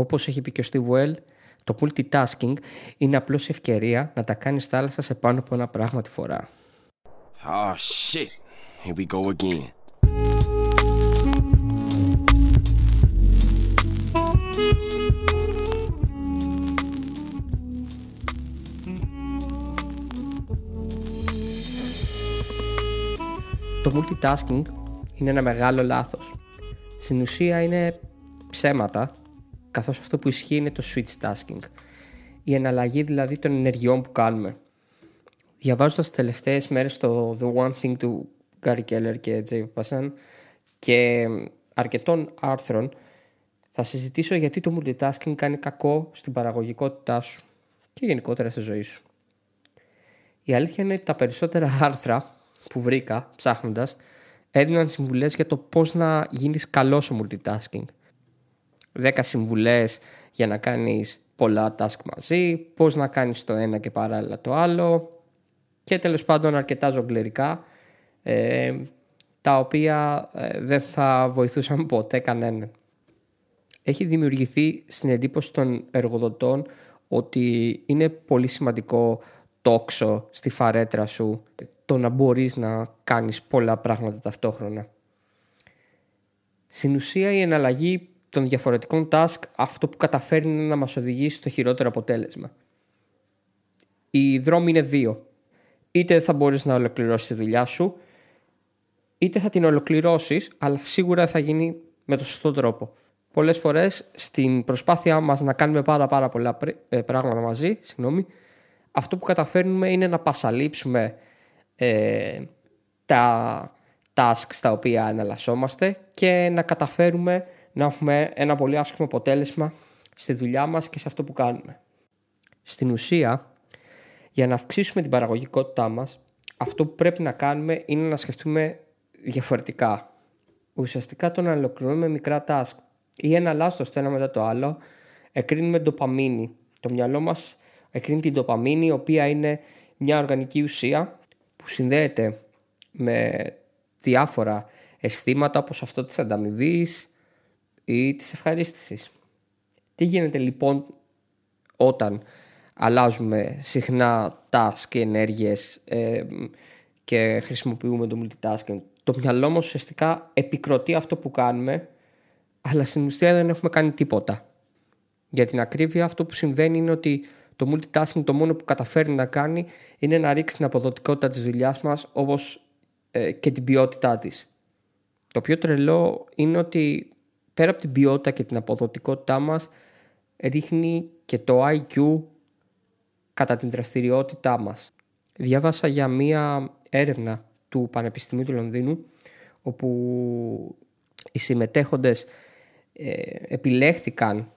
Όπως έχει πει και ο Steve Well, το multitasking είναι απλώς ευκαιρία να τα κάνεις θάλασσα σε πάνω από ένα πράγμα τη φορά. Oh shit. Here we go again. Το multitasking είναι ένα μεγάλο λάθος. Στην ουσία είναι ψέματα, καθώς αυτό που ισχύει είναι το switch tasking. Η εναλλαγή δηλαδή των ενεργειών που κάνουμε. Διαβάζοντας τις τελευταίες μέρες το The One Thing του Gary Keller και Jay Passan και αρκετών άρθρων θα συζητήσω γιατί το multitasking κάνει κακό στην παραγωγικότητά σου και γενικότερα στη ζωή σου. Η αλήθεια είναι ότι τα περισσότερα άρθρα που βρήκα ψάχνοντας έδιναν συμβουλές για το πώς να γίνεις καλός στο multitasking. 10 συμβουλές για να κάνεις πολλά task μαζί, πώς να κάνεις το ένα και παράλληλα το άλλο και τέλος πάντων αρκετά ζογκλερικά ε, τα οποία ε, δεν θα βοηθούσαν ποτέ κανέναν. Έχει δημιουργηθεί στην εντύπωση των εργοδοτών ότι είναι πολύ σημαντικό τόξο στη φαρέτρα σου το να μπορείς να κάνεις πολλά πράγματα ταυτόχρονα. Στην ουσία η εναλλαγή των διαφορετικών task αυτό που καταφέρει είναι να μας οδηγήσει στο χειρότερο αποτέλεσμα. Οι δρόμοι είναι δύο. Είτε θα μπορείς να ολοκληρώσεις τη δουλειά σου, είτε θα την ολοκληρώσεις, αλλά σίγουρα θα γίνει με το σωστό τρόπο. Πολλές φορές στην προσπάθειά μας να κάνουμε πάρα πάρα πολλά ε, πράγματα μαζί, συγγνώμη, αυτό που καταφέρνουμε είναι να πασαλείψουμε ε, τα tasks τα οποία εναλλασσόμαστε και να καταφέρουμε να έχουμε ένα πολύ άσχημο αποτέλεσμα στη δουλειά μας και σε αυτό που κάνουμε. Στην ουσία, για να αυξήσουμε την παραγωγικότητά μας, αυτό που πρέπει να κάνουμε είναι να σκεφτούμε διαφορετικά. Ουσιαστικά το να ολοκληρώνουμε μικρά task ή ένα λάστο το ένα μετά το άλλο, εκρίνουμε ντοπαμίνη. Το μυαλό μας εκρίνει την ντοπαμίνη, η οποία είναι μια οργανική ουσία που συνδέεται με διάφορα αισθήματα όπως αυτό της ανταμοιβής ή της ευχαρίστησης. Τι γίνεται λοιπόν όταν αλλάζουμε συχνά task και ενέργειες ε, και χρησιμοποιούμε το multitasking; Το μυαλό μας ουσιαστικά επικροτεί αυτό που κάνουμε αλλά στην ουσία δεν έχουμε κάνει τίποτα. Για την ακρίβεια αυτό που συμβαίνει είναι ότι το multitasking το μόνο που καταφέρει να κάνει είναι να ρίξει την αποδοτικότητα της δουλειάς μας όπως ε, και την ποιότητά της. Το πιο τρελό είναι ότι πέρα από την ποιότητα και την αποδοτικότητά μας ρίχνει και το IQ κατά την δραστηριότητά μας. Διάβασα για μία έρευνα του Πανεπιστημίου του Λονδίνου όπου οι συμμετέχοντες ε, επιλέχθηκαν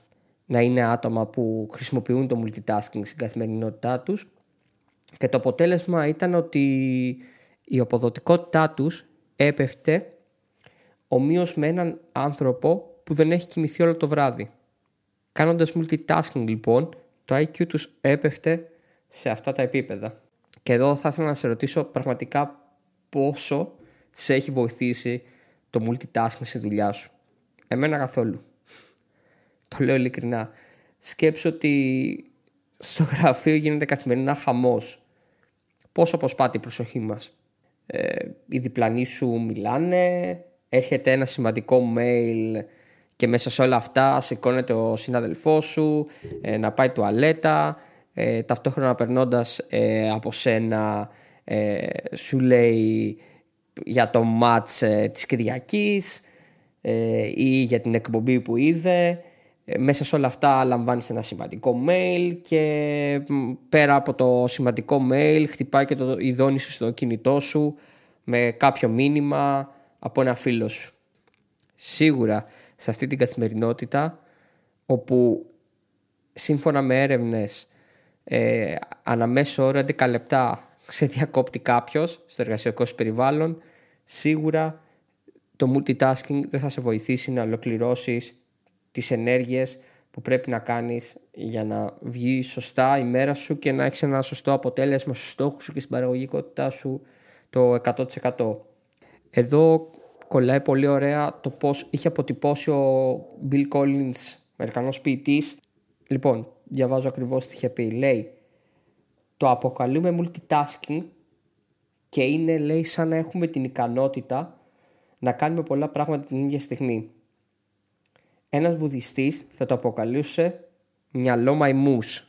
να είναι άτομα που χρησιμοποιούν το multitasking στην καθημερινότητά τους και το αποτέλεσμα ήταν ότι η αποδοτικότητά τους έπεφτε ομοίως με έναν άνθρωπο που δεν έχει κοιμηθεί όλο το βράδυ. Κάνοντας multitasking λοιπόν, το IQ τους έπεφτε σε αυτά τα επίπεδα. Και εδώ θα ήθελα να σε ρωτήσω πραγματικά πόσο σε έχει βοηθήσει το multitasking στη δουλειά σου. Εμένα καθόλου. Το λέω ειλικρινά. Σκέψω ότι στο γραφείο γίνεται καθημερινά χαμός. Πόσο αποσπάται η προσοχή μας. Ε, οι διπλανοί σου μιλάνε, έρχεται ένα σημαντικό mail και μέσα σε όλα αυτά σηκώνεται ο συνάδελφός σου ε, να πάει τουαλέτα, ε, ταυτόχρονα περνώντας ε, από σένα ε, σου λέει για το μάτς ε, της Κυριακής ή για την εκπομπή που είδε ε, μέσα σε όλα αυτά λαμβάνεις ένα σημαντικό mail και πέρα από το σημαντικό mail χτυπάει και το ειδώνει σου στο κινητό σου με κάποιο μήνυμα από ένα φίλο σου. Σίγουρα σε αυτή την καθημερινότητα όπου σύμφωνα με έρευνες ε, αναμέσω ώρα 11 λεπτά σε διακόπτει κάποιος στο εργασιακό σου περιβάλλον σίγουρα το multitasking δεν θα σε βοηθήσει να ολοκληρώσεις τις ενέργειες που πρέπει να κάνεις για να βγει σωστά η μέρα σου και να έχεις ένα σωστό αποτέλεσμα στους στόχους σου και στην παραγωγικότητά σου το 100%. Εδώ κολλάει πολύ ωραία το πώς είχε αποτυπώσει ο Bill Collins Αμερικανός ποιητής. Λοιπόν, διαβάζω ακριβώς τι είχε πει. Λέει, το αποκαλούμε multitasking και είναι λέει σαν να έχουμε την ικανότητα να κάνουμε πολλά πράγματα την ίδια στιγμή. Ένας βουδιστής θα το αποκαλούσε μυαλό μαϊμούς.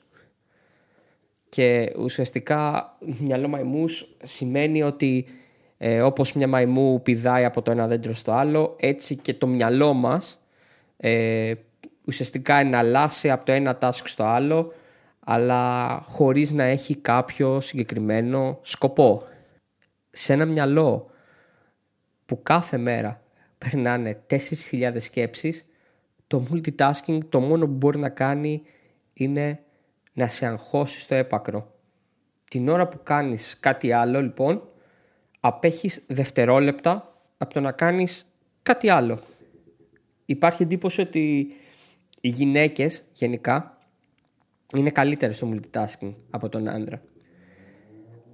Και ουσιαστικά μυαλό μαϊμούς σημαίνει ότι ε, όπως μια μαϊμού πηδάει από το ένα δέντρο στο άλλο, έτσι και το μυαλό μας ε, ουσιαστικά εναλλάσσει από το ένα task στο άλλο, αλλά χωρίς να έχει κάποιο συγκεκριμένο σκοπό. Σε ένα μυαλό που κάθε μέρα περνάνε 4.000 σκέψεις, το multitasking το μόνο που μπορεί να κάνει είναι να σε αγχώσει στο έπακρο. Την ώρα που κάνεις κάτι άλλο λοιπόν, απέχεις δευτερόλεπτα από το να κάνεις κάτι άλλο. Υπάρχει εντύπωση ότι οι γυναίκες γενικά είναι καλύτερες στο multitasking από τον άντρα.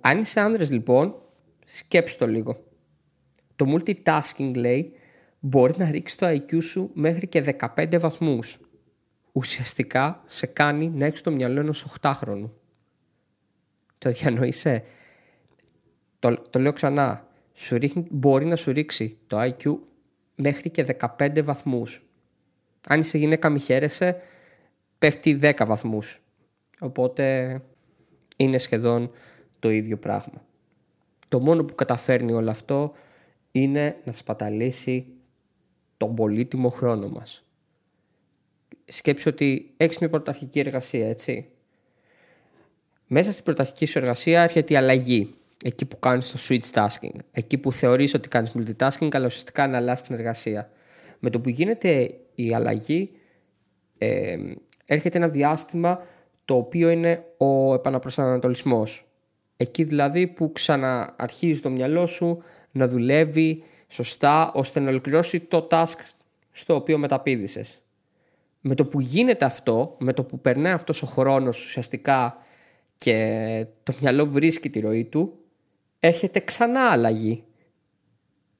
Αν είσαι άνδρας λοιπόν, σκέψου το λίγο. Το multitasking λέει μπορεί να ρίξει το IQ σου μέχρι και 15 βαθμούς. Ουσιαστικά σε κάνει να έχεις το μυαλό ενός 8χρονου. Το διανοείσαι; Το, το λέω ξανά. Σου ρίχνει, μπορεί να σου ρίξει το IQ μέχρι και 15 βαθμούς. Αν είσαι γυναίκα μη χαίρεσαι, πέφτει 10 βαθμούς. Οπότε είναι σχεδόν το ίδιο πράγμα. Το μόνο που καταφέρνει όλο αυτό είναι να σπαταλήσει τον πολύτιμο χρόνο μας. Σκέψου ότι έχεις μια πρωταρχική εργασία, έτσι. Μέσα στην πρωταρχική σου εργασία έρχεται η αλλαγή. Εκεί που κάνεις το switch tasking. Εκεί που θεωρείς ότι κάνεις multitasking, αλλά ουσιαστικά αναλάς την εργασία. Με το που γίνεται η αλλαγή, ε, έρχεται ένα διάστημα το οποίο είναι ο επαναπροσανατολισμός. Εκεί δηλαδή που ξανααρχίζει το μυαλό σου να δουλεύει σωστά ώστε να ολοκληρώσει το task στο οποίο μεταπίδησες. Με το που γίνεται αυτό, με το που περνάει αυτός ο χρόνος ουσιαστικά και το μυαλό βρίσκει τη ροή του, έρχεται ξανά αλλαγή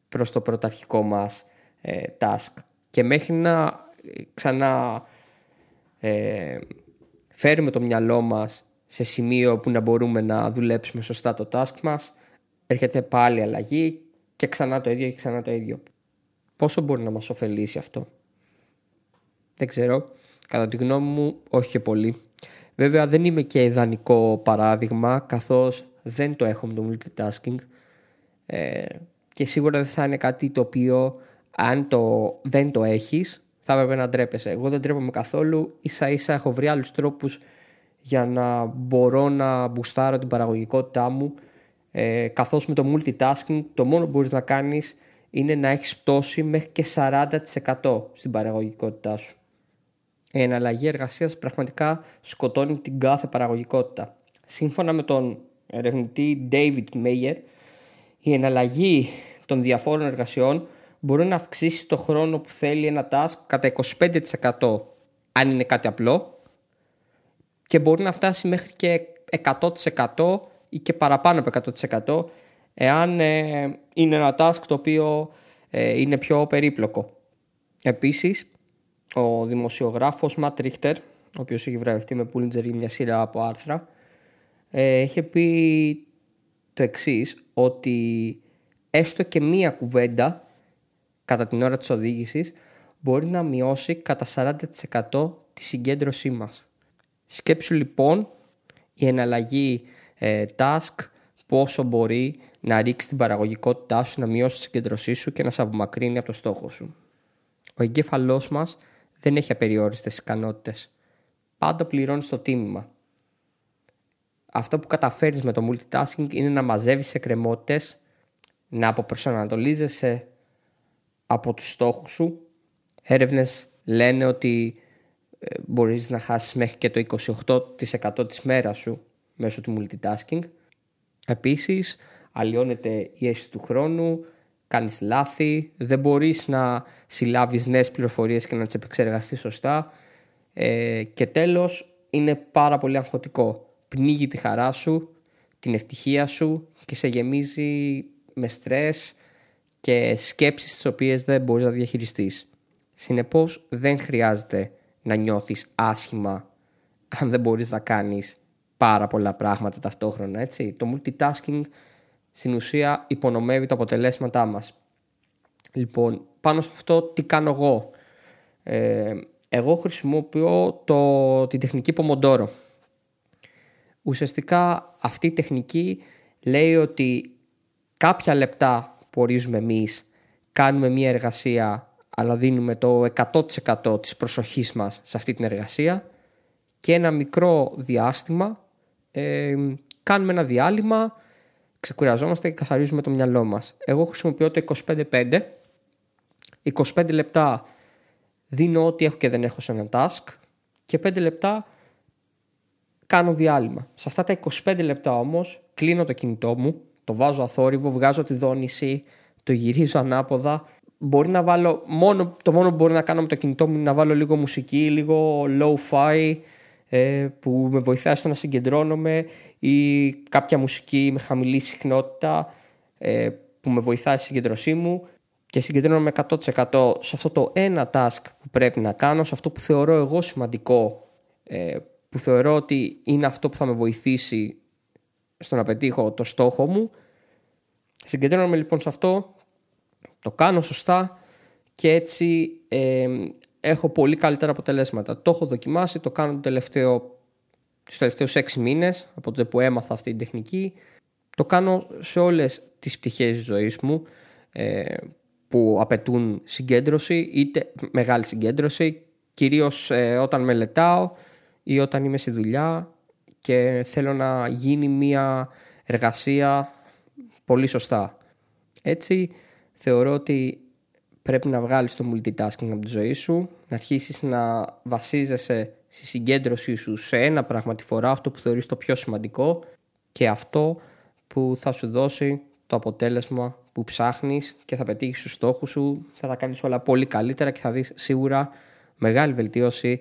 προς το πρωταρχικό μας ε, task. Και μέχρι να ε, ξανά ε, φέρουμε το μυαλό μας σε σημείο που να μπορούμε να δουλέψουμε σωστά το task μας, έρχεται πάλι αλλαγή και ξανά το ίδιο και ξανά το ίδιο. Πόσο μπορεί να μας ωφελήσει αυτό; Δεν ξέρω. Κατά τη γνώμη μου όχι και πολύ. Βέβαια δεν είμαι και ιδανικό παράδειγμα καθώς δεν το έχω με το multitasking ε, και σίγουρα δεν θα είναι κάτι το οποίο αν το, δεν το έχεις θα έπρεπε να ντρέπεσαι. Εγώ δεν ντρέπομαι καθόλου. Ίσα ίσα έχω βρει άλλους τρόπους για να μπορώ να μπουστάρω την παραγωγικότητά μου ε, καθώς με το multitasking το μόνο που μπορείς να κάνεις είναι να έχεις πτώση μέχρι και 40% στην παραγωγικότητά σου. Η εναλλαγή εργασίας πραγματικά σκοτώνει την κάθε παραγωγικότητα. Σύμφωνα με τον ερευνητή David Mayer, η εναλλαγή των διαφόρων εργασιών μπορεί να αυξήσει το χρόνο που θέλει ένα task κατά 25% αν είναι κάτι απλό και μπορεί να φτάσει μέχρι και 100% ή και παραπάνω από 100% εάν ε, είναι ένα task το οποίο ε, είναι πιο περίπλοκο. Επίσης, ο δημοσιογράφος Matt Richter, ο οποίος έχει βραβευτεί με Pulitzer για μια σειρά από άρθρα, ε, είχε πει το εξής ότι έστω και μία κουβέντα κατά την ώρα της οδήγησης μπορεί να μειώσει κατά 40% τη συγκέντρωσή μας. Σκέψου λοιπόν η εναλλαγή ε, task πόσο μπορεί να ρίξει την παραγωγικότητά σου, να μειώσει τη συγκέντρωσή σου και να σε απομακρύνει από το στόχο σου. Ο εγκέφαλός μας δεν έχει απεριόριστες ικανότητες. Πάντα πληρώνει το τίμημα. Αυτό που καταφέρνεις με το multitasking είναι να μαζεύεις εκκρεμότητες, να αποπροσανατολίζεσαι από τους στόχους σου. Έρευνες λένε ότι ε, μπορείς να χάσεις μέχρι και το 28% της μέρας σου μέσω του multitasking. Επίσης, αλλοιώνεται η αίσθηση του χρόνου, κάνεις λάθη, δεν μπορείς να συλλάβεις νέες πληροφορίες και να τις επεξεργαστείς σωστά ε, και τέλος είναι πάρα πολύ αγχωτικό. Πνίγει τη χαρά σου, την ευτυχία σου και σε γεμίζει με στρες και σκέψεις τις οποίες δεν μπορείς να διαχειριστείς. Συνεπώς δεν χρειάζεται να νιώθεις άσχημα αν δεν μπορείς να κάνεις πάρα πολλά πράγματα ταυτόχρονα, έτσι. Το multitasking στην ουσία υπονομεύει τα αποτελέσματά μας. Λοιπόν, πάνω σε αυτό τι κάνω εγώ; Ε, εγώ χρησιμοποιώ το, την τεχνική Pomodoro. Ουσιαστικά αυτή η τεχνική λέει ότι κάποια λεπτά που ορίζουμε εμείς κάνουμε μια εργασία αλλά δίνουμε το 100% της προσοχής μας σε αυτή την εργασία και ένα μικρό διάστημα ε, κάνουμε ένα διάλειμμα, ξεκουραζόμαστε και καθαρίζουμε το μυαλό μας. Εγώ χρησιμοποιώ το 25-5. 25 λεπτά δίνω ό,τι έχω και δεν έχω σε ένα task και 5 λεπτά κάνω διάλειμμα. Σε αυτά τα 25 λεπτά όμως κλείνω το κινητό μου, το βάζω αθόρυβο, βγάζω τη δόνηση, το γυρίζω ανάποδα. Μπορεί να βάλω, μόνο, το μόνο που μπορεί να κάνω με το κινητό μου είναι να βάλω λίγο μουσική, λίγο low-fi ε, που με βοηθάει στο να συγκεντρώνομαι ή κάποια μουσική με χαμηλή συχνότητα ε, που με βοηθάει στη συγκεντρωσή μου και συγκεντρώνομαι 100% σε αυτό το ένα task που πρέπει να κάνω, σε αυτό που θεωρώ εγώ σημαντικό, ε, που θεωρώ ότι είναι αυτό που θα με βοηθήσει στο να πετύχω το στόχο μου. Συγκεντρώνομαι λοιπόν σε αυτό, το κάνω σωστά και έτσι ε, έχω πολύ καλύτερα αποτελέσματα. Το έχω δοκιμάσει, το κάνω το τελευταίο, τους τελευταίους έξι μήνες από τότε που έμαθα αυτή την τεχνική. Το κάνω σε όλες τις πτυχές της ζωής μου ε, που απαιτούν συγκέντρωση, είτε μεγάλη συγκέντρωση, κυρίως ε, όταν μελετάω ή όταν είμαι στη δουλειά και θέλω να γίνει μια εργασία πολύ σωστά. Έτσι θεωρώ ότι πρέπει να βγάλεις το multitasking από τη ζωή σου, να αρχίσεις να βασίζεσαι στη συγκέντρωσή σου σε ένα πράγμα τη φορά, αυτό που θεωρείς το πιο σημαντικό και αυτό που θα σου δώσει το αποτέλεσμα που ψάχνεις και θα πετύχεις τους στόχους σου, θα τα κάνεις όλα πολύ καλύτερα και θα δεις σίγουρα μεγάλη βελτίωση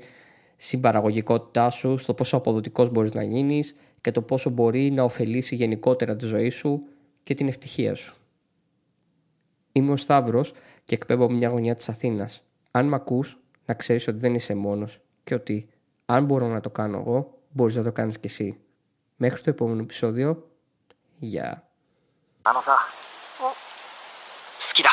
στην παραγωγικότητά σου, στο πόσο αποδοτικός μπορείς να γίνεις και το πόσο μπορεί να ωφελήσει γενικότερα τη ζωή σου και την ευτυχία σου. Είμαι ο Σταύρος και εκπέμπω μια γωνιά της Αθήνας. Αν με ακούς, να ξέρεις ότι δεν είσαι μόνος και ότι αν μπορώ να το κάνω εγώ, μπορείς να το κάνεις κι εσύ. Μέχρι το επόμενο επεισόδιο, γεια. あのさ、好きだ。